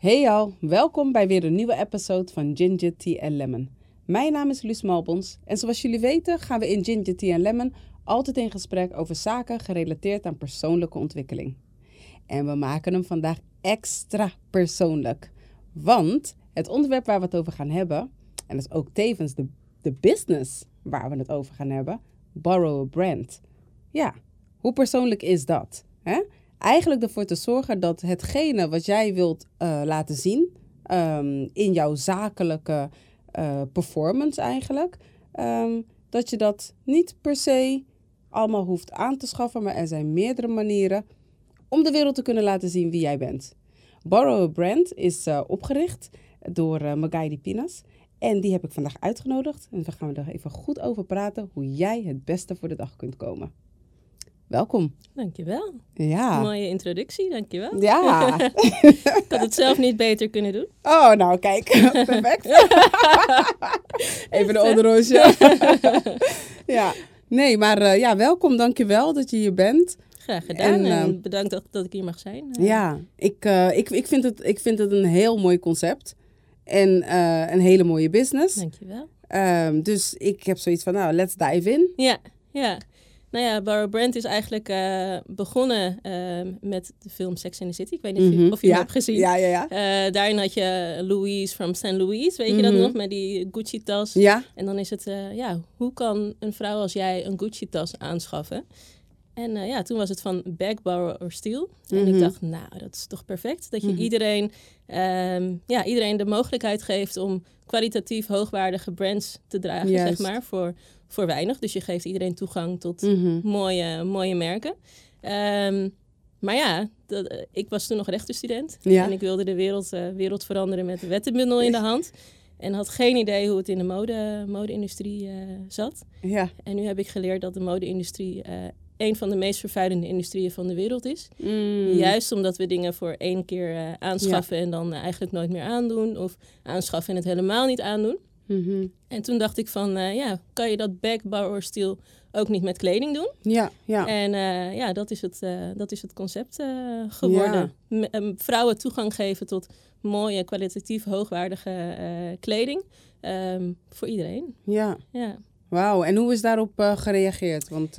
Hey al, welkom bij weer een nieuwe episode van Ginger Tea and Lemon. Mijn naam is Luus Malbons en zoals jullie weten gaan we in Ginger Tea and Lemon altijd in gesprek over zaken gerelateerd aan persoonlijke ontwikkeling. En we maken hem vandaag extra persoonlijk, want het onderwerp waar we het over gaan hebben, en dat is ook tevens de, de business waar we het over gaan hebben, borrow a brand. Ja, hoe persoonlijk is dat? Hè? Eigenlijk ervoor te zorgen dat hetgene wat jij wilt uh, laten zien um, in jouw zakelijke uh, performance eigenlijk, um, dat je dat niet per se allemaal hoeft aan te schaffen, maar er zijn meerdere manieren om de wereld te kunnen laten zien wie jij bent. Borrow a Brand is uh, opgericht door uh, Magaidi Pinas. En die heb ik vandaag uitgenodigd. En we gaan er even goed over praten hoe jij het beste voor de dag kunt komen. Welkom. Dankjewel. Ja. Mooie introductie, dankjewel. Ja. ik had het zelf niet beter kunnen doen. Oh, nou kijk. Perfect. Even de onderroosje. ja. Nee, maar uh, ja, welkom. Dankjewel dat je hier bent. Graag gedaan en, en uh, bedankt dat, dat ik hier mag zijn. Uh. Ja, ik, ik, ik, vind het, ik vind het een heel mooi concept. En een hele mooie business. Dankjewel. Um, dus ik heb zoiets van, nou, let's dive in. Ja, ja. Nou ja, Borrow Brand is eigenlijk uh, begonnen uh, met de film Sex in the City. Ik weet niet mm -hmm. of je ja. hem hebt gezien. Ja, ja, ja. Uh, daarin had je Louise from St. Louis, weet mm -hmm. je dat nog, met die Gucci-tas. Ja. En dan is het, ja, hoe kan een vrouw als jij een Gucci-tas aanschaffen? En ja, toen was het van bag, borrow or steal. Mm -hmm. En ik dacht, nou, dat is toch perfect. Dat je iedereen, um, ja, iedereen de mogelijkheid geeft om kwalitatief hoogwaardige brands te dragen, Juist. zeg maar, voor voor weinig. Dus je geeft iedereen toegang tot mm -hmm. mooie, mooie merken. Um, maar ja, dat, uh, ik was toen nog rechtenstudent. Ja. En ik wilde de wereld, uh, wereld veranderen met de wettenbundel in de hand. En had geen idee hoe het in de mode, mode-industrie uh, zat. Ja. En nu heb ik geleerd dat de mode-industrie een van de meest vervuilende industrieën van de wereld is. Mm. Juist omdat we dingen voor één keer uh, aanschaffen ja. en dan uh, eigenlijk nooit meer aandoen. Of aanschaffen en het helemaal niet aandoen. Mm -hmm. En toen dacht ik van, uh, ja, kan je dat bag, bar or steel ook niet met kleding doen? Ja, ja. En uh, ja, dat is het, dat is het concept geworden. Ja. Vrouwen toegang geven tot mooie, kwalitatief hoogwaardige kleding. Um, voor iedereen. Ja. ja. Wauw, en hoe is daarop gereageerd? Want...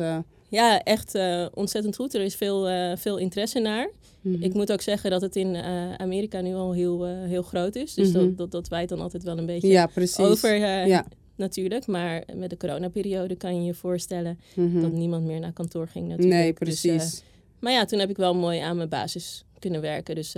Ja, echt ontzettend goed. Er is veel, veel interesse naar. Mhm. Mm -hmm. Ik moet ook zeggen dat het in uh, Amerika nu al heel, heel groot is. Dus mm -hmm. dat, dat, dat wijt dan altijd wel een beetje ja, precies. over. Ja. Natuurlijk, maar met de coronaperiode kan je je voorstellen mm -hmm. dat niemand meer naar kantoor ging natuurlijk. Nee, precies. Dus, maar ja, toen heb ik wel mooi aan mijn basis kunnen werken. Dus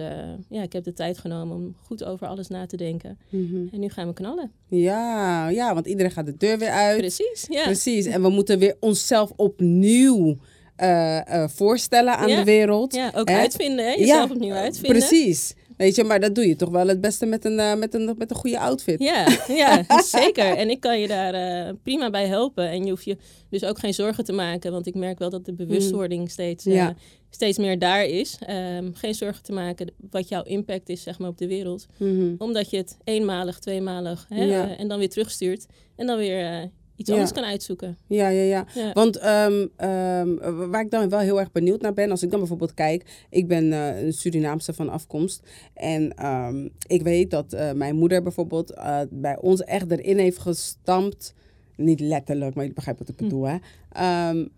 ja, ik heb de tijd genomen om goed over alles na te denken. Mhm. En nu gaan we knallen. Ja, ja, want iedereen gaat de deur weer uit. Precies, ja. Precies, en we moeten weer onszelf opnieuw uh, uh, voorstellen aan ja. de wereld. Ja, ook hè? uitvinden, hè? jezelf ja, opnieuw uitvinden. Precies. Weet je, maar dat doe je toch wel het beste met een, uh, met een, met een goede outfit. Ja, ja zeker. En ik kan je daar prima bij helpen. En je hoeft je dus ook geen zorgen te maken. Want ik merk wel dat de bewustwording steeds, ja. Steeds meer daar is. Um, geen zorgen te maken wat jouw impact is zeg maar, op de wereld. Mm -hmm. Omdat je het eenmalig, tweemalig hè, ja. en dan weer terugstuurt. En dan weer iets Ja. anders kan uitzoeken. Ja, ja, ja. Ja. Want um, um, waar ik dan wel heel erg benieuwd naar ben, als ik dan bijvoorbeeld kijk, ik ben uh, een Surinaamse van afkomst. En um, ik weet dat uh, mijn moeder bijvoorbeeld uh, bij ons echt erin heeft gestampt. Niet letterlijk, maar je begrijpt wat ik Hm. bedoel, hè? Um,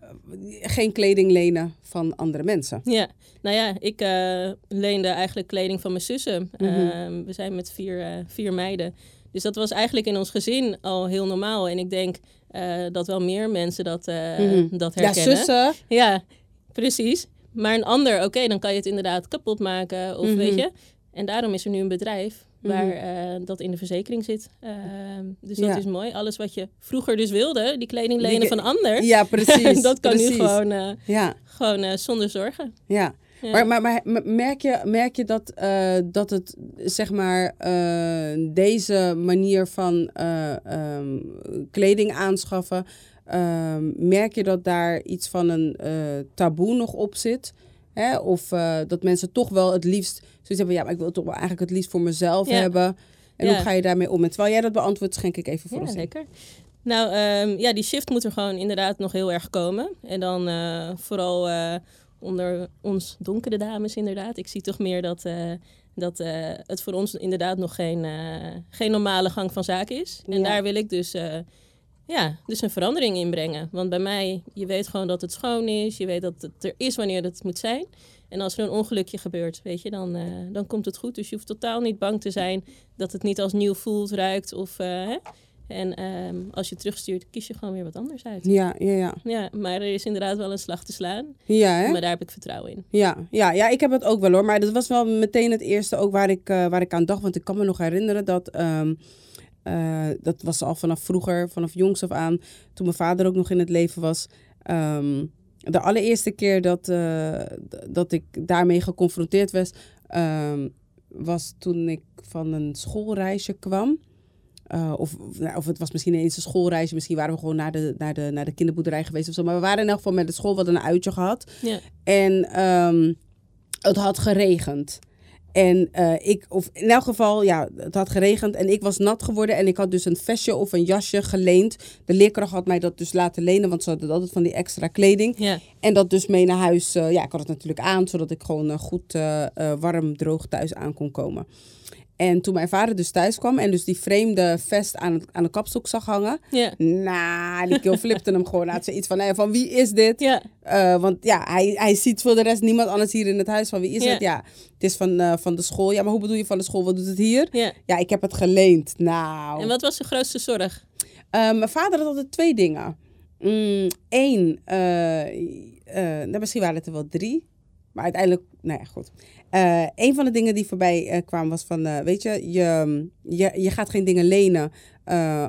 geen kleding lenen van andere mensen. Ja, nou ja, ik uh, leende eigenlijk kleding van mijn zussen. Mhm. Uh, we zijn met vier, uh, vier meiden. Dus dat was eigenlijk in ons gezin al heel normaal. En ik denk uh, dat wel meer mensen dat, Mhm. dat Ja, herkennen. zussen. Ja, precies. Maar een ander, oké, dan kan je het inderdaad kapot maken. Of Mhm. weet je. En daarom is er nu een bedrijf waar Mhm. uh, dat in de verzekering zit. Uh, dus dat Ja. is mooi. Alles wat je vroeger dus wilde, die kleding lenen Die- van ander. Ja, precies. dat kan precies. nu gewoon, uh, Ja, gewoon uh, zonder zorgen. ja. Ja. Maar, maar, maar merk je, merk je dat, eh, dat het, zeg maar, eh, deze manier van eh, ehm, kleding aanschaffen, ehm, merk je dat daar iets van een eh, taboe nog op zit? Hè? Of eh, dat mensen toch wel het liefst zoiets hebben, ja, maar ik wil het toch wel eigenlijk het liefst voor mezelf Ja. hebben. En Ja. hoe ga je daarmee om? En terwijl jij dat beantwoordt, schenk ik even voor ons zeker. Nou, ehm, ja, die shift moet er gewoon inderdaad nog heel erg komen. En dan eh, vooral eh, onder ons donkere dames inderdaad. Ik zie toch meer dat, eh, dat het voor ons inderdaad nog geen, geen normale gang van zaken is. En Ja. daar wil ik dus, ja, dus een verandering in brengen. Want bij mij, je weet gewoon dat het schoon is. Je weet dat het er is wanneer het moet zijn. En als er een ongelukje gebeurt, weet je, dan, eh, dan komt het goed. Dus je hoeft totaal niet bang te zijn dat het niet als nieuw voelt, ruikt. Of, eh, hè? En ehm, als je terugstuurt, kies je gewoon weer wat anders uit. Ja, ja, ja. Ja, maar er is inderdaad wel een slag te slaan. Ja, hè? Maar daar heb ik vertrouwen in. Ja, ja, ja, ik heb het ook wel hoor. Maar dat was wel meteen het eerste ook waar ik, eh, waar ik aan dacht. Want ik kan me nog herinneren dat... ehm, eh, dat was al vanaf vroeger, vanaf jongs af aan. Toen mijn vader ook nog in het leven was. Ehm, de allereerste keer dat, eh, dat ik daarmee geconfronteerd was... ehm, was toen ik van een schoolreisje kwam. Eh, of, nou, of het was misschien eens een schoolreisje. Misschien waren we gewoon naar de, naar, de, naar de kinderboerderij geweest of zo. Maar we waren in elk geval met de school. Hadden een uitje gehad. Ja. En ehm, het had geregend. En eh, ik, of in elk geval, ja, het had geregend en ik was nat geworden. En ik had dus een vestje of een jasje geleend. De leerkracht had mij dat dus laten lenen, want ze hadden altijd van die extra kleding. Ja, En dat dus mee naar huis. eh, ja, ik had het natuurlijk aan, zodat ik gewoon eh, goed warm, droog thuis aan kon komen. En toen mijn vader dus thuis kwam en dus die vreemde vest aan, aan de kapstok zag hangen. ja, Nou, die kill flipte hem gewoon uit. Zoiets van, nou ja, van wie is dit? ja, Eh, want ja, hij, hij ziet voor de rest niemand anders hier in het huis. Van wie is Ja. het? Ja, het is van, eh, van de school. Ja, maar hoe bedoel je van de school? Wat doet het hier? ja. Ja, ik heb het geleend. Nou. En wat was de grootste zorg? Eh, mijn vader had altijd twee dingen. Eén, nou, misschien waren het er wel drie. Maar uiteindelijk, nou ja, goed. Eh een van de dingen die voorbij eh, kwamen was van, eh, weet je, je, je, je gaat geen dingen lenen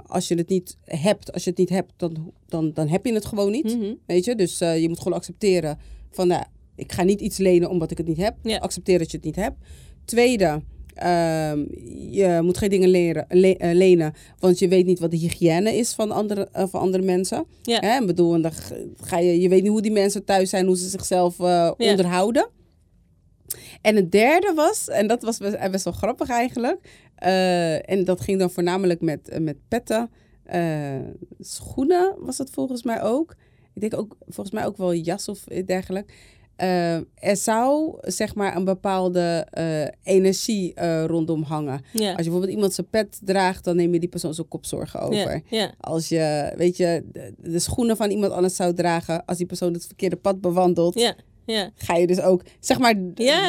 als je het niet hebt. Als je het niet hebt, dan, dan, dan heb je het gewoon niet. Mhm. Weet je, dus je moet gewoon accepteren van, nou, ik ga niet iets lenen omdat ik het niet heb. Ja. Accepteer dat je het niet hebt. Tweede, je moet geen dingen leren, le- eh, lenen, want je weet niet wat de hygiëne is van andere, eh, van andere mensen. Ja. Hè? Bedoel, en dan ga je, je weet niet hoe die mensen thuis zijn, hoe ze zichzelf eh, Ja. onderhouden. En het derde was, en dat was best, best wel grappig eigenlijk, en dat ging dan voornamelijk met, met petten, schoenen was het volgens mij ook. Ik denk ook, volgens mij ook wel jas of dergelijke. Eh, er zou zeg maar een bepaalde eh, energie eh, rondom hangen. Als je bijvoorbeeld iemand zijn pet draagt, dan neem je die persoon zijn kopzorgen over. Als je, weet je, de, de schoenen van iemand anders zou dragen, als die persoon het verkeerde pad bewandelt, ga je dus ook, zeg maar,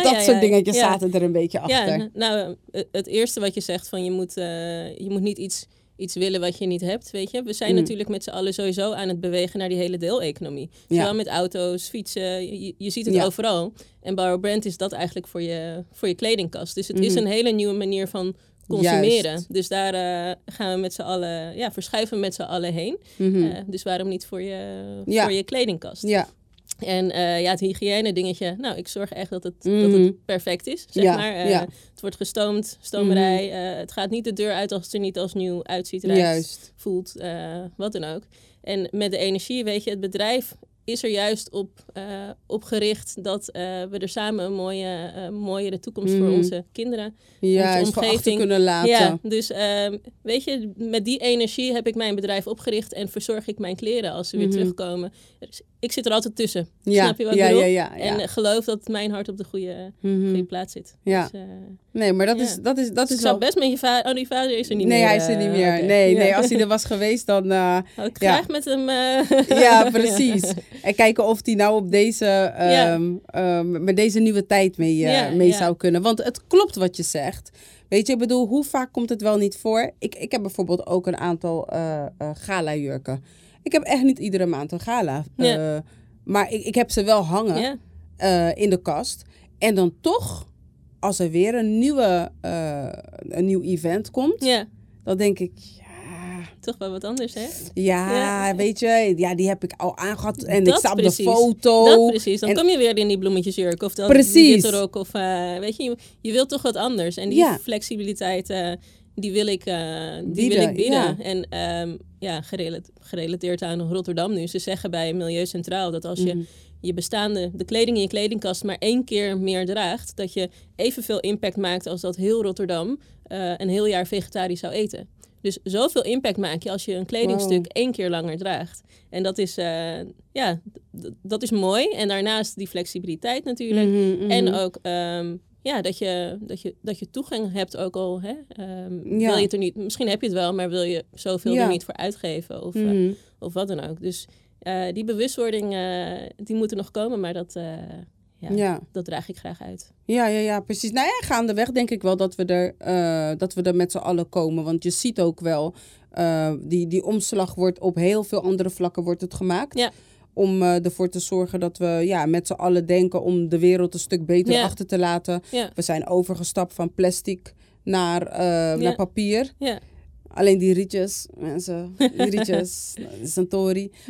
dat soort dingetjes zaten er een beetje achter. Nou, het eerste wat je zegt van je moet, je moet niet iets, iets willen wat je niet hebt, weet je. We zijn Mm. natuurlijk met z'n allen sowieso aan het bewegen naar die hele deeleconomie. Ja. Zowel met auto's, fietsen, je, je ziet het Ja. overal. En Borrow Brand is dat eigenlijk voor je, voor je kledingkast. Dus het is Mhm. een hele nieuwe manier van consumeren. Juist. Dus daar eh, gaan we met z'n allen, ja, verschuiven met z'n allen heen. Eh, dus waarom niet voor je, Ja. voor je kledingkast? ja, En eh, ja, het hygiëne dingetje. Nou, ik zorg echt dat het, dat het perfect is, zeg Ja, maar. Eh, ja. Het wordt gestoomd, stomerij. eh, het gaat niet de deur uit als het er niet als nieuw uitziet, ruikt, juist. voelt, wat dan ook. En met de energie, weet je, het bedrijf is er juist op, op gericht dat eh, we er samen een mooie, eh, mooiere toekomst voor Mhm. onze kinderen voor achter omgeving. kunnen laten. ja, dus ehm, weet je, met die energie heb ik mijn bedrijf opgericht en verzorg ik mijn kleren als ze weer Mhm. terugkomen. Dus ik zit er altijd tussen. Ja, Snap je wat ik ja, bedoel? ja, ja, ja. En geloof dat mijn hart op de goede, Mhm. goede plaats zit. Ja. Dus, Nee, maar dat Ja. is, dat is, dat dus is wel... best met je vader... Oh, die vader is er niet Nee, meer. hij is er niet meer. Nee, Ja. nee, als hij er was geweest, dan... Had ik Ja. graag met hem... ja, precies. En kijken of hij nou op deze, ehm, ehm, met deze nieuwe tijd mee, eh, mee zou kunnen. Want het klopt wat je zegt. Weet je, ik bedoel, hoe vaak komt het wel niet voor? Ik, ik heb bijvoorbeeld ook een aantal eh eh, gala-jurken. Ik heb echt niet iedere maand een gala. Maar ik, ik heb ze wel hangen in de kast. En dan toch, als er weer een, nieuwe, een nieuw event komt, dan denk ik, toch wel wat anders, hè? ja, Ja. weet je, ja, die heb ik al aangehad en ik sta op precies. de foto. Dat precies. Dan En- kom je weer in die bloemetjesjurk of dan Precies. rok. Of, eh, weet je, je, je wilt toch wat anders. En die Ja. flexibiliteit, eh, die wil ik, eh, die Bieden, wil ik bieden. ja. En ehm, ja, gerelateerd, gerelateerd aan Rotterdam nu. Ze zeggen bij Milieu Centraal dat als je Mhm. je bestaande, de kleding in je kledingkast maar één keer meer draagt, dat je evenveel impact maakt als dat heel Rotterdam een heel jaar vegetarisch zou eten. Dus zoveel impact maak je als je een kledingstuk Wow. één keer langer draagt. En dat is, eh, ja, dat is mooi. En daarnaast die flexibiliteit natuurlijk. Mhm, mhm. En ook, ehm, ja, dat je, dat, je, dat je toegang hebt ook al. Hè? Ehm, Ja. Wil je het er niet, misschien heb je het wel, maar wil je zoveel Ja. er niet voor uitgeven of, eh, Mhm. of wat dan ook. Dus eh, die bewustwording, die moet er nog komen, maar dat, ja, ja. dat draag ik graag uit. Ja, ja, ja, precies. Nou ja, gaandeweg denk ik wel dat we er, eh, dat we er met z'n allen komen. Want je ziet ook wel, eh, die, die omslag wordt op heel veel andere vlakken wordt het gemaakt. Ja. Om eh, ervoor te zorgen dat we ja, met z'n allen denken om de wereld een stuk beter Ja. achter te laten. Ja, We zijn overgestapt van plastic naar, naar papier. ja, Alleen die rietjes, mensen, die rietjes.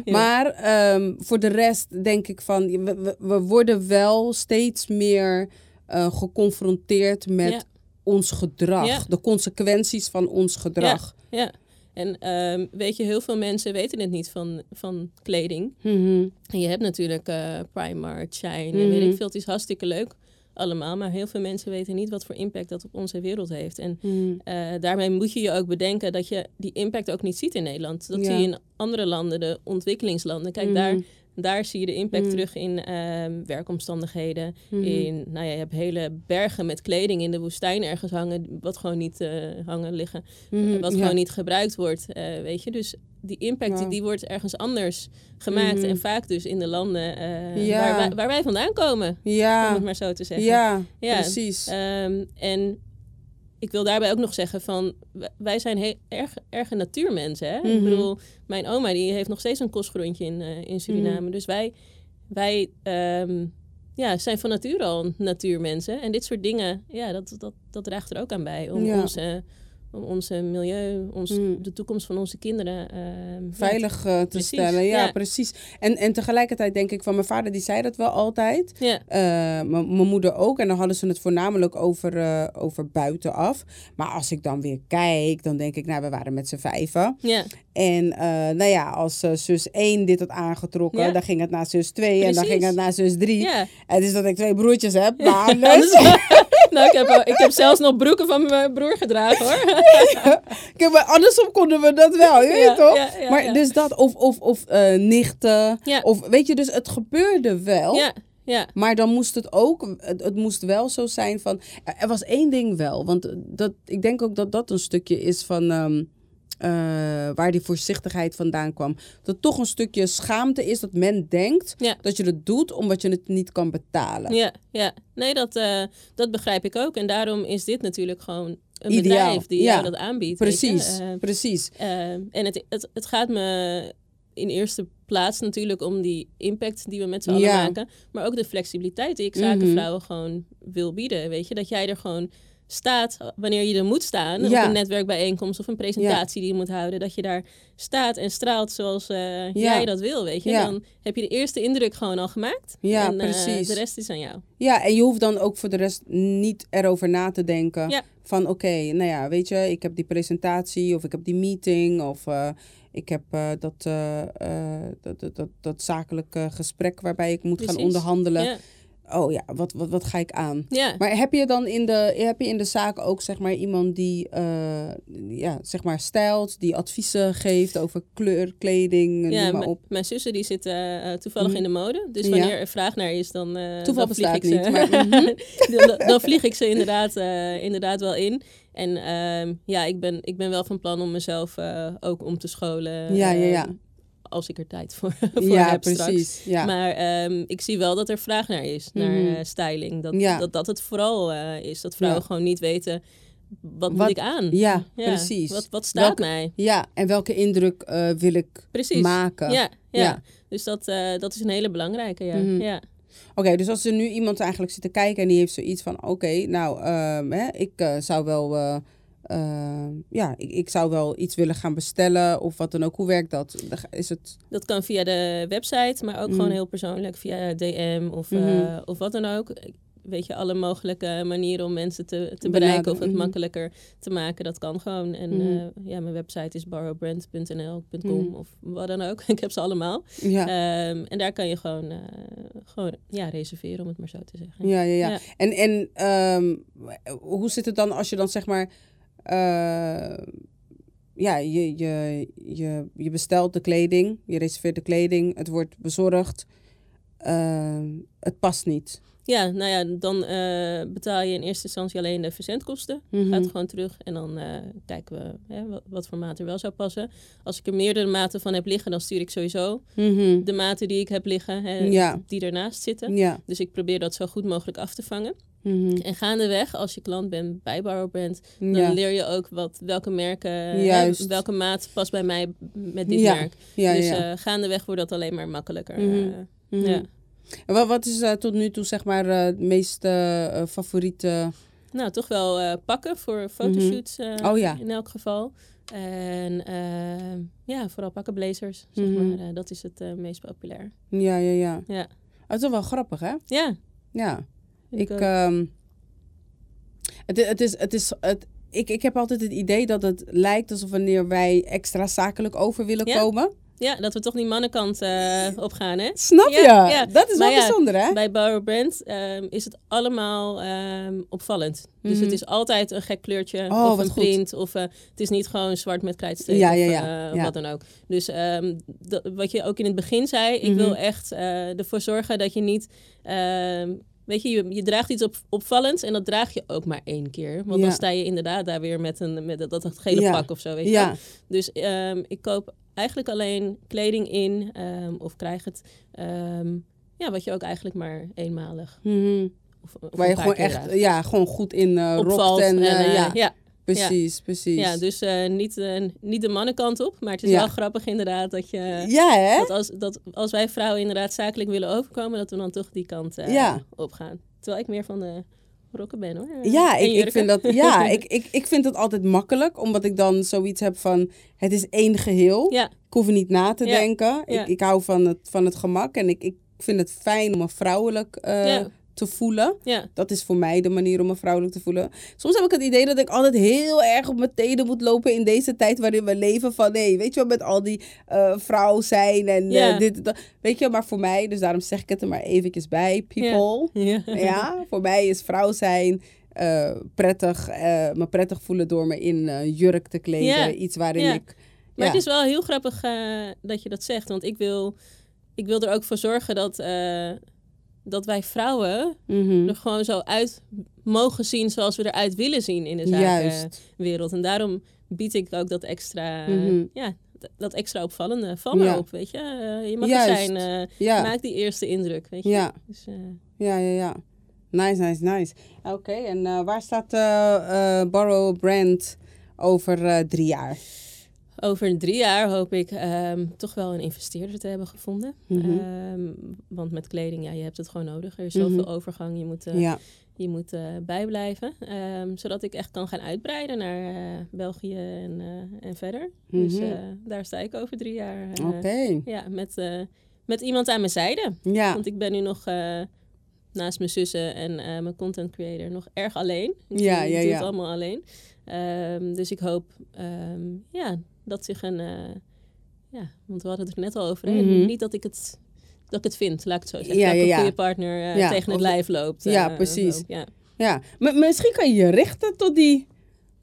Ja. Maar ehm, voor de rest denk ik van, we, worden wel steeds meer eh, geconfronteerd met Ja. ons gedrag. Ja. De consequenties van ons gedrag. ja. En ehm, weet je, heel veel mensen weten het niet van, van kleding. Mhm. En je hebt natuurlijk eh Primark, Shine en Mhm. weet ik veel. Het is hartstikke leuk allemaal, maar heel veel mensen weten niet wat voor impact dat op onze wereld heeft. En Mhm. eh, daarmee moet je je ook bedenken dat je die impact ook niet ziet in Nederland. Dat Ja. zie je in andere landen, de ontwikkelingslanden. Kijk, Mhm. daar, daar zie je de impact Mhm. terug in ehm, werkomstandigheden. Mhm. In, nou ja, je hebt hele bergen met kleding in de woestijn ergens hangen, wat gewoon niet eh, hangen liggen. Mhm. Wat Ja. gewoon niet gebruikt wordt, eh, weet je. Dus die impact die, wordt ergens anders gemaakt. En vaak dus in de landen eh, Ja. waar, wij, waar wij vandaan komen, om Ja, het maar zo te zeggen. ja, Ja, precies. Ehm, en ik wil daarbij ook nog zeggen van... wij zijn heel erg, erge natuurmensen, hè. Ik Mhm. bedoel, mijn oma die heeft nog steeds een kostgrondje in, eh, in Suriname. Mhm. Dus wij, wij ehm, ja, zijn van nature al natuurmensen. En dit soort dingen, ja, dat, dat, dat draagt er ook aan bij. Om Ja. onze... Om onze milieu, ons, Mhm. de toekomst van onze kinderen ja, Veilig eh, te precies, stellen. Ja, ja. precies. En, en tegelijkertijd denk ik van mijn vader, die zei dat wel altijd. Ja, Eh, mijn moeder ook. En dan hadden ze het voornamelijk over, eh, over buitenaf. Maar als ik dan weer kijk, dan denk ik, nou, we waren met z'n vijven. ja, En eh, nou ja, als eh, zus 1 dit had aangetrokken, Ja. dan ging het naar zus 2 en dan ging het naar zus 3. ja. Het is dat ik twee broertjes heb, maar Anders- anders. nou, ik heb, ik heb zelfs nog broeken van mijn broer gedragen, hoor. Kijk, maar andersom konden we dat wel, je weet Ja, toch? ja, ja, maar ja. dus dat, of, of, of eh, nichten, Ja. of weet je, dus het gebeurde wel. Ja, ja. Maar dan moest het ook, het, het moest wel zo zijn van, er er was één ding wel, want dat, ik denk ook dat dat een stukje is van ehm, eh, waar die voorzichtigheid vandaan kwam. Dat toch een stukje schaamte is dat men denkt Ja. dat je het doet omdat je het niet kan betalen. Ja, ja. Nee, dat, eh, dat begrijp ik ook. En daarom is dit natuurlijk gewoon een Ideaal, bedrijf die ja. jou dat aanbiedt. Precies, Eh, precies. en het, het, het gaat me in eerste plaats natuurlijk om die impact die we met z'n allen Ja. maken. Maar ook de flexibiliteit die ik zakenvrouwen gewoon wil bieden. Weet je, dat jij er gewoon staat wanneer je er moet staan. Ja. Op een netwerkbijeenkomst of een presentatie die je moet houden. Dat je daar staat en straalt zoals eh, jij dat wil, weet je. Dan heb je de eerste indruk gewoon al gemaakt. Ja, en, eh, precies. de rest is aan jou. Ja, en je hoeft dan ook voor de rest niet erover na te denken. Van oké, nou ja, weet je, ik heb die presentatie of ik heb die meeting of eh, ik heb dat, dat, dat, dat, dat zakelijke gesprek waarbij ik moet gaan onderhandelen. Ja. Oh ja, wat, wat, wat ga ik aan? Ja. Maar heb je dan in de, heb je in de zaak ook zeg maar iemand die eh, ja, zeg maar stijlt, die adviezen geeft over kleur, kleding, Ja, maar op? mijn zussen die zitten eh, toevallig Mhm. in de mode. Dus Ja. wanneer er vraag naar is, dan, eh Toeval dan vlieg ik ze. niet, maar, mhm. dan, dan vlieg ik ze inderdaad, inderdaad wel in. En ehm, ja, ik ben, ik ben wel van plan om mezelf ook om te scholen. Ja, ja, ja. Als ik er tijd voor, voor ja, heb straks. precies. Ja. Maar ehm, ik zie wel dat er vraag naar is, naar Mhm. eh, styling. Dat, Ja. dat dat het vooral eh, is. Dat vrouwen gewoon niet weten, wat, moet ik aan? ja, precies. Wat, wat staat Welke- mij? ja, en welke indruk eh, wil ik Precies. maken? Ja, ja. Ja. dus dat, dat is een hele belangrijke. Ja. Mhm. ja. Oké, dus als er nu iemand eigenlijk zit te kijken en die heeft zoiets van: oké, nou, ehm, hè, ik zou wel. Eh, ja, ik, ik zou wel iets willen gaan bestellen of wat dan ook. Hoe werkt dat? Is het. Dat kan via de website, maar ook Mhm. gewoon heel persoonlijk via DM of, eh, Mhm. of wat dan ook. Weet je, alle mogelijke manieren om mensen te, te bereiken of het mhm. makkelijker te maken, dat kan gewoon. En Mhm. eh, ja, mijn website is borrowbrand.nl.com Mhm. of wat dan ook. ik heb ze allemaal. Ja, Ehm, en daar kan je gewoon, eh, gewoon ja, reserveren, om het maar zo te zeggen. ja, ja. ja. ja. En, en ehm, hoe zit het dan als je dan zeg maar. Eh, ja, je, je, je, je bestelt de kleding, je reserveert de kleding, het wordt bezorgd. ehm, het past niet. Ja, nou ja, dan eh, betaal je in eerste instantie alleen de verzendkosten. Mhm. Gaat gewoon terug en dan eh, kijken we hè, wat, wat voor maat er wel zou passen. Als ik er meerdere maten van heb liggen, dan stuur ik sowieso Mhm. de maten die ik heb liggen, hè, Ja. die ernaast zitten. Ja. Dus ik probeer dat zo goed mogelijk af te vangen. Mhm. En gaandeweg, als je klant bent bij Borrowbrand, dan Ja. leer je ook wat, welke merken, hè, welke maat past bij mij met dit Ja. merk. Ja, dus eh, gaandeweg wordt dat alleen maar makkelijker. Mhm. Mhm. ja. En wat, wat is eh, tot nu toe zeg maar het meest favoriete... Nou, toch wel pakken voor fotoshoots eh, Oh ja. in elk geval. En ja, vooral pakken blazers, zeg Mhm. maar. dat is het meest populair. Ja, ja, ja. Ja, Oh, het is toch wel grappig, hè? ja. Ja. Ik, ook. ehm, het, het is, het is, het, ik, ik heb altijd het idee dat het lijkt alsof wanneer wij extra zakelijk over willen Ja. komen. ja, dat we toch die mannenkant eh opgaan, hè? Snap je? Ja, ja. Dat is wel Maar bijzonder, hè? Bij Borrow Brand ehm, is het allemaal ehm, opvallend. Dus Mhm. het is altijd een gek kleurtje Oh, of een goed. print. Of eh, het is niet gewoon zwart met krijtstreep Ja, of ja, ja. eh, Ja. wat dan ook. Dus wat je ook in het begin zei, ik Mhm. wil echt eh, ervoor zorgen dat je niet... Weet je, je, je draagt iets op, opvallends en dat draag je ook maar één keer. Want Ja. dan sta je inderdaad daar weer met, een, met dat, dat gele Ja. pak of zo, weet je. Ja, Dus ehm, ik koop eigenlijk alleen kleding in ehm, of krijg het... ehm, ja, wat je ook eigenlijk maar eenmalig Mhm. of, of waar een je gewoon echt draagt. ja, gewoon goed in eh rokt en, eh, eh, ja, ja, precies, precies. ja, dus eh, niet, eh, niet de mannenkant op. Maar het is Ja. wel grappig inderdaad dat je... ja, hè? Dat als, dat als wij vrouwen inderdaad zakelijk willen overkomen, dat we dan toch die kant eh, Ja. opgaan. Terwijl ik meer van de rokken ben hoor. Ja, ik, ik vind dat, ja ik, ik, ik vind het altijd makkelijk, omdat ik dan zoiets heb van, het is één geheel. Ja, Ik hoef er niet na te denken. Ik, ik hou van het, van het gemak en ik, ik vind het fijn om me vrouwelijk Ja. Te voelen. ja, Dat is voor mij de manier om me vrouwelijk te voelen. Soms heb ik het idee dat ik altijd heel erg op mijn tenen moet lopen in deze tijd waarin we leven. Van nee, weet je wel, met al die eh vrouw zijn en eh, dit, dat. Weet je, maar voor mij, dus daarom zeg ik het er maar eventjes bij, people. ja. Ja, voor mij is vrouw zijn eh, prettig, me prettig voelen door me in jurk te kleden. Iets waarin ik... Maar het is wel heel grappig dat je dat zegt. Want ik wil, ik wil er ook voor zorgen dat, dat wij vrouwen Mhm. er gewoon zo uit mogen zien zoals we eruit willen zien in de zakenwereld. En daarom bied ik ook dat extra, Mhm. ja, dat extra opvallende. Val maar Ja. op, weet je. Eh, je mag Juist. er zijn. eh, Ja. Maak die eerste indruk, weet je. Ja. Dus, eh, Ja, ja, ja. Nice, nice, nice. Oké, en waar staat Borrow Brand over drie jaar? Over drie jaar hoop ik ehm, toch wel een investeerder te hebben gevonden. Mhm. Ehm, want met kleding, ja, je hebt het gewoon nodig. Er is zoveel Mhm. overgang. Je moet eh, ja, je moet eh, bijblijven. Ehm, zodat ik echt kan gaan uitbreiden naar eh, België en, en verder. Dus Mhm. daar sta ik over drie jaar. oké. Ja, met, met iemand aan mijn zijde. Ja, Want ik ben nu nog naast mijn zussen en mijn content creator nog erg alleen. Ik Ja, doe- ja, ik doe ja. het allemaal alleen. Dus ik hoop ja, dat zich een... eh, ja, want we hadden het er net al over. Mhm. Niet dat ik het... Dat ik het vind, laat ik het zo zeggen. Ja, dat ja, een ja. goede partner eh, tegen het lijf loopt. Ja, eh, precies. Ja, ja. M- misschien kan je je richten tot die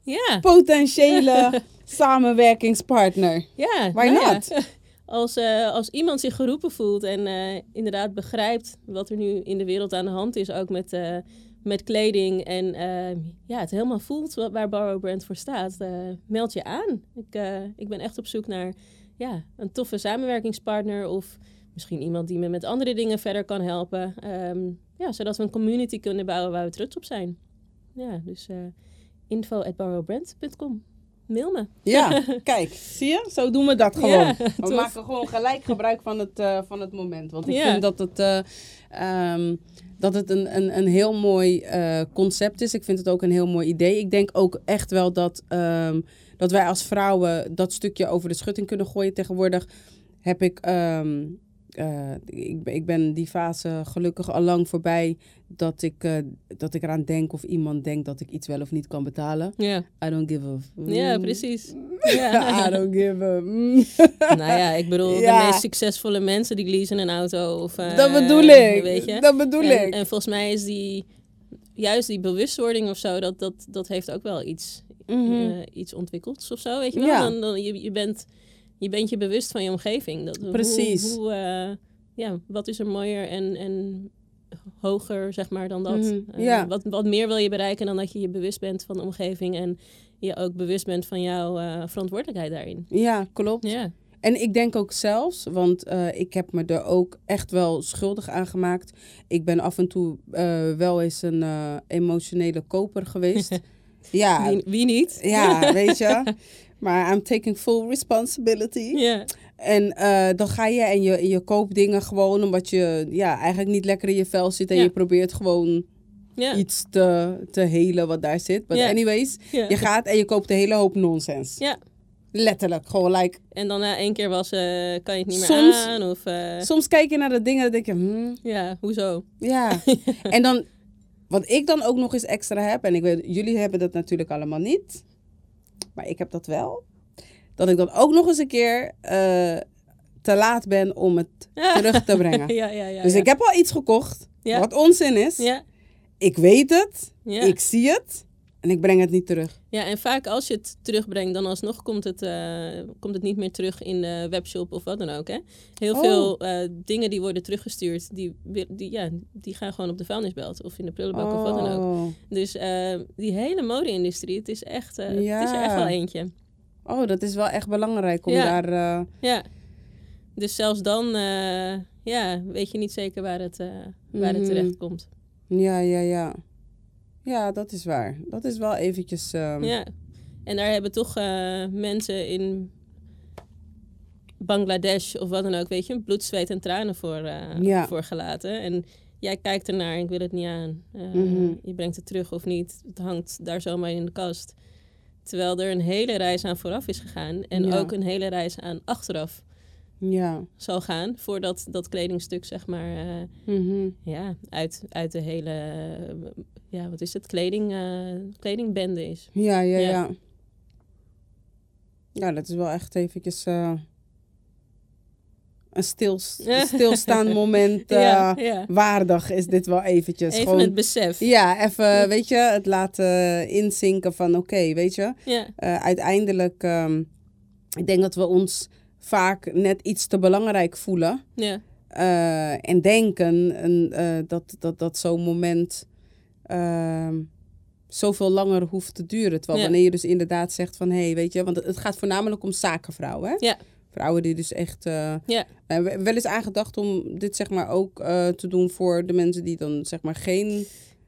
ja, potentiële samenwerkingspartner. ja Why nou not? Als, als iemand zich geroepen voelt en inderdaad begrijpt wat er nu in de wereld aan de hand is, ook met, met kleding en eh, ja, het helemaal voelt wa- waar Borrow Brand voor staat, eh, meld je aan. Ik, eh, ik ben echt op zoek naar ja, een toffe samenwerkingspartner of misschien iemand die me met andere dingen verder kan helpen. Ehm, ja, zodat we een community kunnen bouwen waar we trots op zijn. Ja, dus eh info at borrowbrand.com. Mail me. Ja, kijk, zie je? Zo doen we dat gewoon. Ja, we tof. maken gewoon gelijk gebruik van het, eh, van het moment. Want ik Ja. vind dat het, eh, ehm, dat het een, een, een heel mooi eh, concept is. Ik vind het ook een heel mooi idee. Ik denk ook echt wel dat, ehm, dat wij als vrouwen dat stukje over de schutting kunnen gooien. Tegenwoordig heb ik... ehm, eh, ik, ben- ik ben die fase gelukkig al lang voorbij dat ik, eh, dat ik eraan denk of iemand denkt dat ik iets wel of niet kan betalen. Ja, I don't give a... ja precies. I Ja. don't give a... mm. nou ja, ik bedoel, Ja. de meest succesvolle mensen die leasen een auto. Of, eh, dat bedoel ik. Weet je? Dat bedoel en, ik. en volgens mij is die, juist die bewustwording of zo, dat, dat, dat heeft ook wel iets, eh, iets ontwikkelds of zo, weet je wel? Ja. Dan, dan, je, je, bent, je bent je bewust van je omgeving. Dat, hoe- Precies. Hoe, eh, ja, wat is er mooier en, en hoger, zeg maar, dan dat. Mhm, Eh, ja. wat, wat meer wil je bereiken dan dat je je bewust bent van de omgeving en je ook bewust bent van jouw eh, verantwoordelijkheid daarin. Ja, klopt. Ja. En ik denk ook zelfs, want eh, ik heb me er ook echt wel schuldig aan gemaakt. Ik ben af en toe eh, wel eens een emotionele koper geweest. ja, Wie, wie niet? ja, weet je. Maar I'm taking full responsibility. ja. En dan ga je en je, je koopt dingen gewoon omdat je ja, eigenlijk niet lekker in je vel zit. En Ja. je probeert gewoon Iets te, te helen wat daar zit. But anyways, je gaat en je koopt een hele hoop nonsens. ja. Letterlijk, gewoon like... En dan na één keer was, eh, kan je het niet meer Soms- aan. Of eh, Soms kijk je naar de dingen en denk je... Hmm, ja, hoezo? Ja, en dan, wat ik dan ook nog eens extra heb, en ik weet, jullie hebben dat natuurlijk allemaal niet, maar ik heb dat wel, dat ik dan ook nog eens een keer eh, te laat ben om het terug te brengen. ja, ja, ja. dus ik heb al iets gekocht, wat onzin is. Ja, Ik weet het, ja. ik zie het, en ik breng het niet terug. ja, en vaak als je het terugbrengt, dan alsnog komt het, eh, komt het niet meer terug in de webshop of wat dan ook. Hè? Heel Oh. veel eh, dingen die worden teruggestuurd, die, die, ja, die gaan gewoon op de vuilnisbelt of in de prullenbak of wat dan ook. Oh. Dus eh, die hele mode-industrie, het is echt, eh, het is er echt Ja. wel eentje. oh, dat is wel echt belangrijk om Ja. daar... Ja. Dus zelfs dan ja, weet je niet zeker waar het, waar het Mhm. terecht komt. Ja, ja, ja. Ja, dat is waar. Dat is wel eventjes... ehm, Ja. En daar hebben toch eh, mensen in Bangladesh of wat dan ook, weet je, bloed, zweet en tranen voor, eh, Ja. voor gelaten. En jij kijkt ernaar en ik wil het niet aan. Eh, Mhm. Je brengt het terug of niet. Het hangt daar zomaar in de kast. Terwijl er een hele reis aan vooraf is gegaan. En Ja. ook een hele reis aan achteraf Ja. zal gaan. Voordat dat kledingstuk, zeg maar, eh, Mhm. ja, uit, uit de hele, eh, ja, wat is het, kleding, eh, kledingbende is. Ja, ja, Ja. ja. Ja, dat is wel echt eventjes een, stils, een stilstaand moment. ja, ja. Waardig is dit wel eventjes. Even Gewoon, het besef. ja, even, weet je, het laten inzinken van oké, weet je. Uiteindelijk, ehm, ik denk dat we ons vaak net iets te belangrijk voelen. ja, eh, en denken en, eh, dat, dat, dat zo'n moment ehm, zoveel langer hoeft te duren. Terwijl Ja. wanneer je dus inderdaad zegt van... hé, hey, weet je, want het, gaat voornamelijk om zakenvrouwen, hè? Ja. Vrouwen die dus echt... eh, Ja. we- wel eens aangedacht om dit zeg maar ook te doen voor de mensen die dan zeg maar geen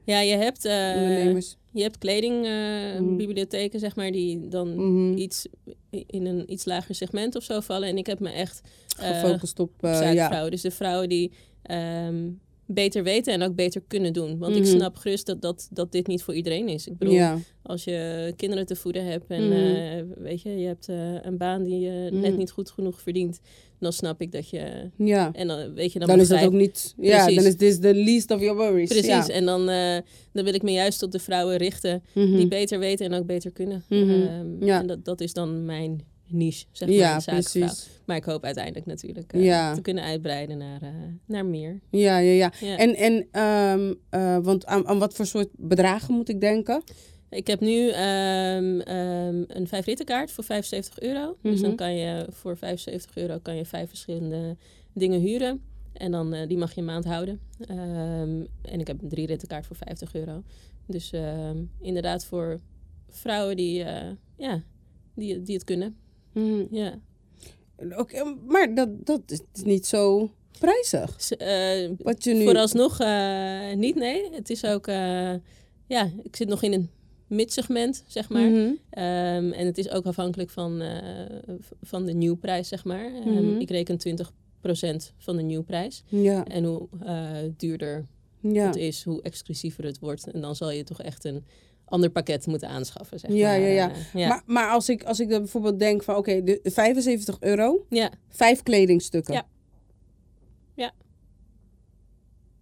ja, je hebt, eh, ondernemers... je hebt kledingbibliotheken, Mhm. bibliotheken zeg maar, die dan Mhm. iets in een iets lager segment of zo vallen. En ik heb me echt eh, gefocust op... op eh, zaakvrouwen. Dus de vrouwen die ehm, beter weten en ook beter kunnen doen. Want ik Mhm. snap gerust dat, dat, dat dit niet voor iedereen is. Ik bedoel, Ja, als je kinderen te voeden hebt en Mhm. eh, weet je, je hebt eh, een baan die je net Mhm. niet goed genoeg verdient, dan snap ik dat je. ja. En dan weet je dan, Dan is dat ook niet... Ja, dan is this the least of your worries. Precies, Ja. en dan, eh, dan wil ik me juist op de vrouwen richten Mhm. die beter weten en ook beter kunnen. Mhm. Ehm, Ja. En dat, dat is dan mijn niche, zeg maar, ja, precies. Maar ik hoop uiteindelijk natuurlijk eh, Ja. te kunnen uitbreiden naar, eh, naar meer. Ja, ja, ja. Ja. En, en ehm, eh, want aan, aan wat voor soort bedragen moet ik denken? Ik heb nu ehm, ehm, een 5 kaart voor 75 euro. Dus Mhm. dan kan je voor 75 euro kan je vijf verschillende dingen huren. En dan eh, die mag je een maand houden. Ehm, en ik heb een 3 rittenkaart voor 50 euro. Dus inderdaad voor vrouwen die, eh, ja, die, die het kunnen. Mhm. Ja. Oké, maar dat, dat is niet zo prijzig. S- eh, Wat je nu... Vooralsnog eh, niet, nee. Het is ook, ja, ik zit nog in een midsegment, zeg maar. Mhm. Ehm, en het is ook afhankelijk van, v- van de nieuwprijs, zeg maar. Ehm, Mhm. Ik reken 20% van de nieuwprijs. Ja, En hoe eh, duurder ja. het is, hoe exclusiever het wordt. En dan zal je toch echt een ander pakket moeten aanschaffen, zeg Ja, maar. ja, ja. Eh, ja. Maar, maar als ik, als ik dan bijvoorbeeld denk van... Oké, de 75 euro, ja. vijf kledingstukken. Ja.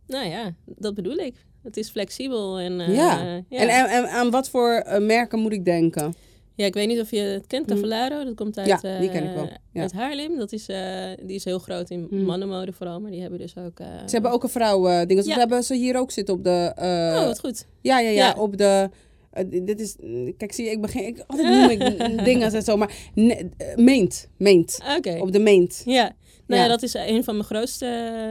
Nou ja, dat bedoel ik. Het is flexibel en... eh, Ja. ja. En, en, en aan wat voor eh, merken moet ik denken? Ja, ik weet niet of je het kent. Cavallaro. Dat komt uit, Ja, die ken ik wel, eh, ja. uit Haarlem. Dat is, eh, die is heel groot in Mhm. mannenmode vooral, maar die hebben dus ook... eh, Ze hebben ook een vrouw eh dingen. Ja. Dat hebben ze hier ook zitten op de... eh, Oh, wat goed. ja, ja, ja, Ja. op de eh, dit is, kijk, zie je, ik begin, ik, altijd noem ik dingen en zo, maar ne- eh, meent, meent, Oké. op de meent. Ja. Nou ja. Ja. dat is een van mijn grootste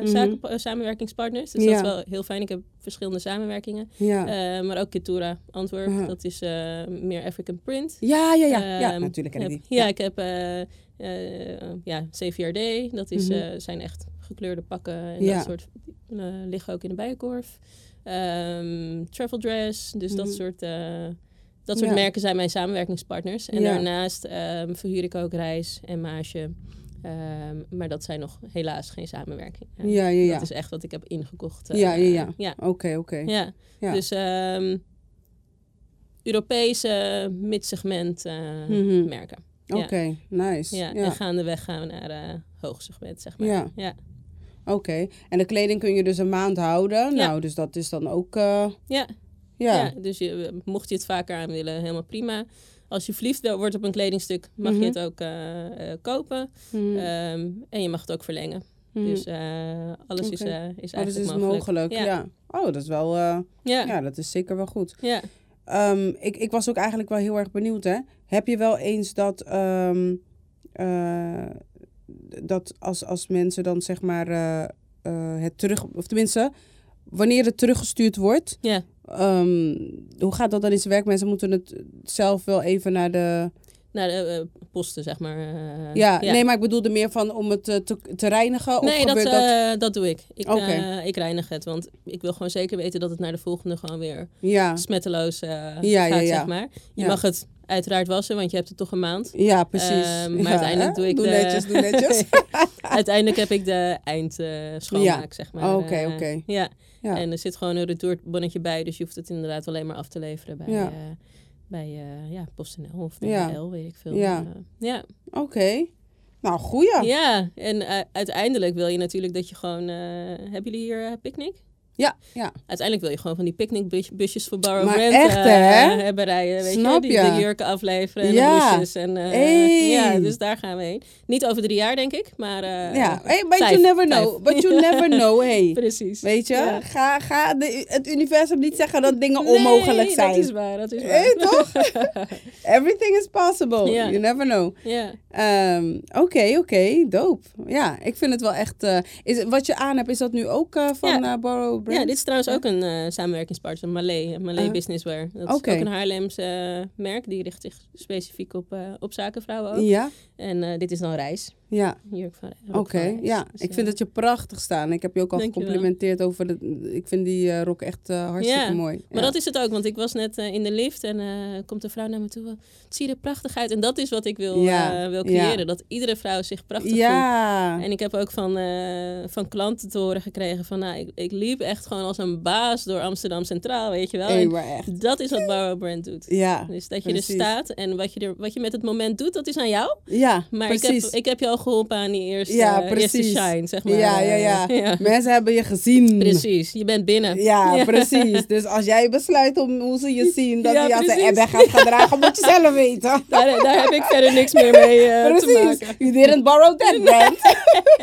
eh, Mhm. eh, samenwerkingspartners. Dus Ja. dat is wel heel fijn. Ik heb verschillende samenwerkingen. Ja, Eh, maar ook Kitura Antwerp. Dat is eh, meer African print. ja, ja, ja, ja, Ehm, natuurlijk ken ik heb- die. Ja, ik heb eh, eh, ja, CVRD. Dat is, Mhm. eh, zijn echt gekleurde pakken. En Ja. dat soort eh, liggen ook in de bijenkorf. Ehm, travel dress. Dus dat Mhm. soort... eh, dat soort Ja. merken zijn mijn samenwerkingspartners. En Ja. daarnaast ehm, verhuur ik ook reis en marge. Ehm, maar dat zijn nog helaas geen samenwerking. Eh, Ja, ja, ja. Dat is echt wat ik heb ingekocht. eh, Ja, ja, ja. ja. Oké, oké. Ja. Ja. Dus Europese midsegment eh, Mhm. merken. Oké, nice. Ja. En gaandeweg gaan we naar eh hoogsegment, zeg maar. Ja. Oké. En de kleding kun je dus een maand houden. Ja. Nou, dus dat is dan ook, eh, Ja. ja. Ja. Dus je, mocht je het vaker aan willen, helemaal prima. Als je verliefd wordt op een kledingstuk, mag Mhm. je het ook eh, eh, kopen. Mhm. Ehm, en je mag het ook verlengen. Mhm. Dus alles is, eh is eigenlijk is mogelijk. mogelijk. Ja. Ja. Oh, dat is wel, Ja. ja, dat is zeker wel goed. Ja. Ehm, ik, ik was ook eigenlijk wel heel erg benieuwd, hè. Heb je wel eens dat, ehm, eh, dat als, als mensen dan zeg maar eh, eh, het terug, of tenminste, wanneer het teruggestuurd wordt, Ja. ehm, hoe gaat dat dan in zijn werk? Mensen moeten het zelf wel even naar de, Naar de eh, posten, zeg maar. eh, ja, nee, maar ik bedoelde meer van om het eh, te, te reinigen. Nee, of dat, gebeurt dat? eh, dat doe ik. Ik, eh, ik reinig het, want ik wil gewoon zeker weten dat het naar de volgende gewoon weer Ja, smetteloos eh, Ja, gaat, ja, zeg maar. Je mag het uiteraard wassen, want je hebt het toch een maand. ja, precies. Ehm, maar uiteindelijk hè? doe ik Doe de- netjes, doe netjes. Uiteindelijk heb ik de eind eh, schoonmaak, zeg maar. Oké, Eh, oké. Ja. Ja. en er zit gewoon een retourbonnetje bij, dus je hoeft het inderdaad alleen maar af te leveren bij, Ja. Bij eh, ja, PostNL of Ja. DHL, weet ik veel. Ja. Eh, ja. Oké. Nou, goeie. ja, en uiteindelijk wil je natuurlijk dat je gewoon... eh, hebben jullie hier picknick? Ja, ja. Uiteindelijk wil je gewoon van die picknickbusjes voor Borrow Maar Brand echt, eh, hè? hebben rijden. Weet Snap je? Die je? de jurken afleveren en Ja. de blouses. En, eh, Hey. Ja, dus daar gaan we heen. Niet over drie jaar, denk ik, maar... eh, ja. Hey, but vijf, you never vijf. know. But you never know, hey. Precies. Weet je? Ja. Ga, ga de, het universum niet zeggen dat dingen Nee, onmogelijk zijn. dat is waar, dat is waar. Hey, toch? Everything is possible. You never know. Ja. Ehm, Oké, oké. Dope. Ja, ik vind het wel echt... is, wat je aan hebt, is dat nu ook van Borrow Brand? ja, dit is trouwens ook een eh samenwerkingspartner, Malay, Malay Uh, Businesswear. Dat is ook een Haarlems eh, merk, die richt zich specifiek op, eh, op zakenvrouwen ook. Ja, En dit is dan reis. Ja. Jurk van, Oké, ja. Dus, ik eh, vind het je prachtig staan. Ik heb je ook al Dankjewel. gecomplimenteerd over de... Ik vind die eh, rok echt eh, hartstikke Ja, mooi. Maar ja. dat is het ook, want ik was net in de lift en komt een vrouw naar me toe. Het ziet er prachtig uit. En dat is wat ik wil, Ja, wil creëren. Dat iedere vrouw zich prachtig voelt. Ja. En ik heb ook van, van klanten te horen gekregen van... Nou, ik, ik liep echt gewoon als een baas door Amsterdam Centraal, weet je wel. Hey, maar echt. dat is wat Borrow Brand doet. Ja, Dus dat je precies. er staat en wat je, er, wat je met het moment doet, dat is aan jou. ja Maar ik precies. heb, ik heb je al geholpen aan die eerste, Ja, eerste shine, zeg maar. ja, ja, ja, ja. Mensen hebben je gezien. Precies, je bent binnen. Ja, precies. Dus als jij besluit om hoe ze je zien, dat je als een ebbe gaat gedragen, moet je zelf weten. Daar, daar heb ik verder niks meer mee eh, te Precies. maken. You didn't borrow that brand.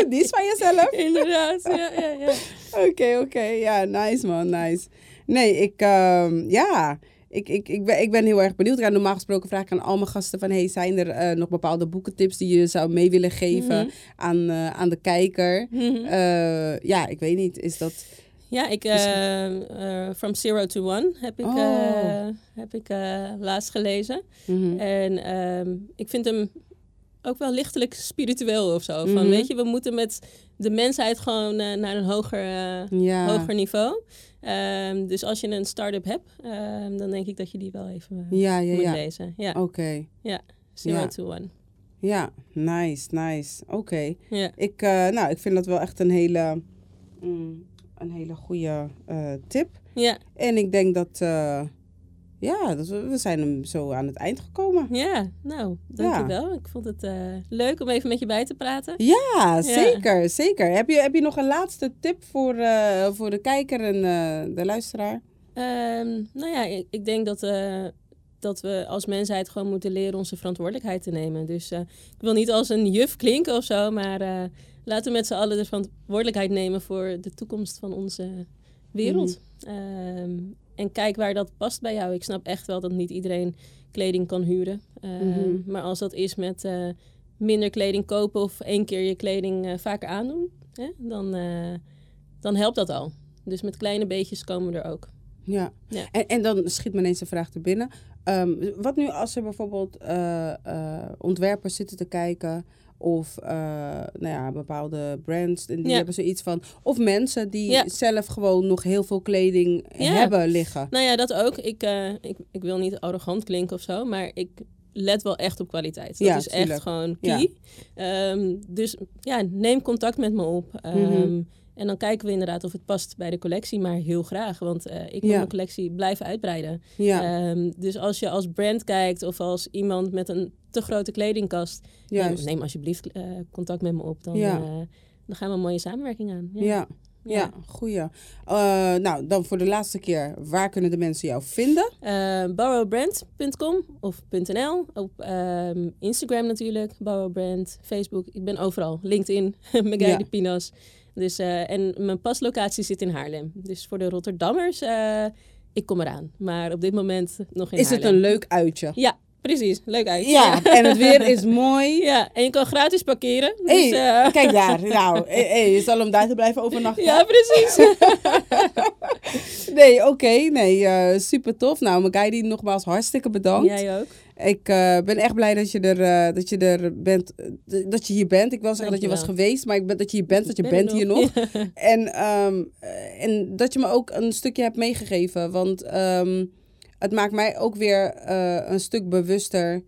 Die is van jezelf. Inderdaad, ja, ja, ja. Oké, oké. Ja, nice man, nice. Nee, ik, ehm, ja, ik, ik, ik, ben, ik ben heel erg benieuwd. Ja, normaal gesproken vraag ik aan al mijn gasten van... Hey, zijn er eh, nog bepaalde boekentips die je zou mee willen geven Mhm. aan, eh, aan de kijker? Mhm. Eh, ja, ik weet niet. Is dat... Ja, ik, From Zero to One heb ik, Oh. heb ik laatst gelezen. Mhm. En ehm, ik vind hem ook wel lichtelijk spiritueel of zo. Van, Mhm. weet je, we moeten met de mensheid gewoon eh, naar een hoger, eh, Ja. hoger niveau. Ehm, dus als je een start-up hebt, ehm, dan denk ik dat je die wel even eh, Ja, ja, moet ja. lezen. Ja, Oké. Zero ja. to One. Ja, nice, nice. Oké. Ja. Ik, nou, ik vind dat wel echt een hele, mm, een hele goede tip. Ja, En ik denk dat, ja, dat we, zijn hem zo aan het eind gekomen. ja, nou, dankjewel. Ik vond het eh, leuk om even met je bij te praten. Ja, zeker, zeker. Heb je, heb je nog een laatste tip voor, eh, voor de kijker en eh, de luisteraar? Ehm, nou ja, ik, ik denk dat, dat we als mensheid gewoon moeten leren onze verantwoordelijkheid te nemen. Dus ik wil niet als een juf klinken of zo, maar laten we met z'n allen de verantwoordelijkheid nemen voor de toekomst van onze wereld. Ehm, en kijk waar dat past bij jou. Ik snap echt wel dat niet iedereen kleding kan huren. Uh, Mhm. Maar als dat is met eh, minder kleding kopen of één keer je kleding eh, vaker aandoen, hè, dan, eh, dan helpt dat al. Dus met kleine beetjes komen we er ook. Ja. Ja. En, en dan schiet me ineens een vraag te binnen. Ehm, wat nu als er bijvoorbeeld eh, eh, ontwerpers zitten te kijken... of eh, nou ja, bepaalde brands, en die Ja. hebben zoiets van... of mensen die Ja. zelf gewoon nog heel veel kleding Ja. hebben liggen. Nou ja, dat ook. Ik, eh, ik, ik wil niet arrogant klinken of zo, maar ik let wel echt op kwaliteit. Dat Ja, is tuurlijk. echt gewoon key. Ehm, dus ja, neem contact met me op. Ehm, Mhm. En dan kijken we inderdaad of het past bij de collectie, maar heel graag. Want eh, ik wil Ja. mijn collectie blijven uitbreiden. Ja, Ehm, dus als je als brand kijkt of als iemand met een te grote kledingkast, neem, alsjeblieft eh, contact met me op. Dan, Ja. eh, dan gaan we een mooie samenwerking aan. Ja. Ja. Ja, goeie. Nou, dan voor de laatste keer. Waar kunnen de mensen jou vinden? Borrowbrand.com of .nl. Op ehm, Instagram natuurlijk, borrowbrand, Facebook. Ik ben overal. LinkedIn, Megay de Pinos. Dus, eh, en mijn paslocatie zit in Haarlem. Dus voor de Rotterdammers, eh, ik kom eraan. Maar op dit moment nog in Is het een leuk uitje? Ja, precies. Leuk uit. Ja, en het weer is mooi. Ja, en je kan gratis parkeren. Dus, Hey, eh, kijk daar. Nou, hey, hey, je zal om daar te blijven overnachten. ja, precies. Nee, oké. nee, super tof. Nou, Magaidi, nogmaals hartstikke bedankt. Jij ook. Ik eh, ben echt blij dat je er, eh, dat je er bent, eh, dat je hier bent. Ik wil zeggen dat je was geweest, maar ik ben dat je hier bent, dat je Ben bent er hier nog. En, ehm, eh, en dat je me ook een stukje hebt meegegeven. Want ehm, het maakt mij ook weer een stuk bewuster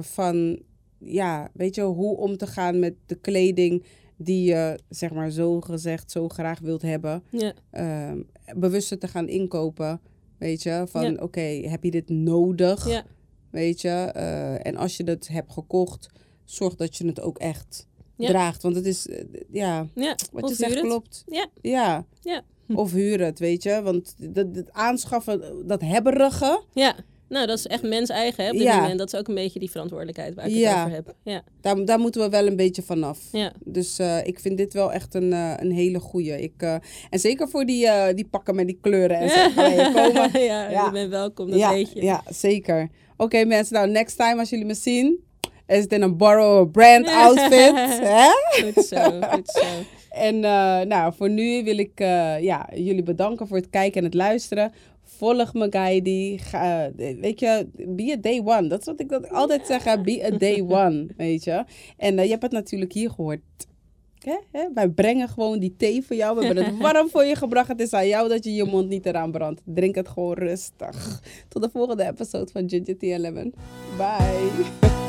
van, ja, weet je, hoe om te gaan met de kleding die je, zeg maar, zo gezegd, zo graag wilt hebben. Ja, Ehm, bewuster te gaan inkopen. Weet je, van Ja. oké, heb je dit nodig? ja, Weet je, eh, en als je het hebt gekocht, zorg dat je het ook echt Ja. draagt. Want het is, eh, ja, ja. wat je zegt huur het. klopt. Ja. Ja. Ja. Of huren het, weet je. Want dat, dat aanschaffen, dat hebberige, Ja, nou dat is echt mens eigen hè, op dit Ja. moment. Dat is ook een beetje die verantwoordelijkheid waar ik Ja. het over heb. Ja, daar, daar moeten we wel een beetje vanaf. ja. Dus eh, ik vind dit wel echt een, een hele goeie. Ik, en zeker voor die, die pakken met die kleuren en zo. je komen. ja, Ja. je bent welkom, dat ja, weet je. ja, zeker. Oké mensen, nou next time als jullie me zien, is het in een Borrow brand outfit. hè? Goed zo, goed zo. En eh, nou, voor nu wil ik eh, ja, jullie bedanken voor het kijken en het luisteren. Volg me, Guidey. Ga, eh, weet je, be a day one. Dat is wat ik dat altijd zeg. hè, Be a day one, weet je. En je hebt het natuurlijk hier gehoord. Hè? Wij brengen gewoon die thee voor jou. We hebben het warm voor je gebracht. Het is aan jou dat je je mond niet eraan brandt. Drink het gewoon rustig. Tot de volgende episode van Ginger Tea and Lemon. Bye.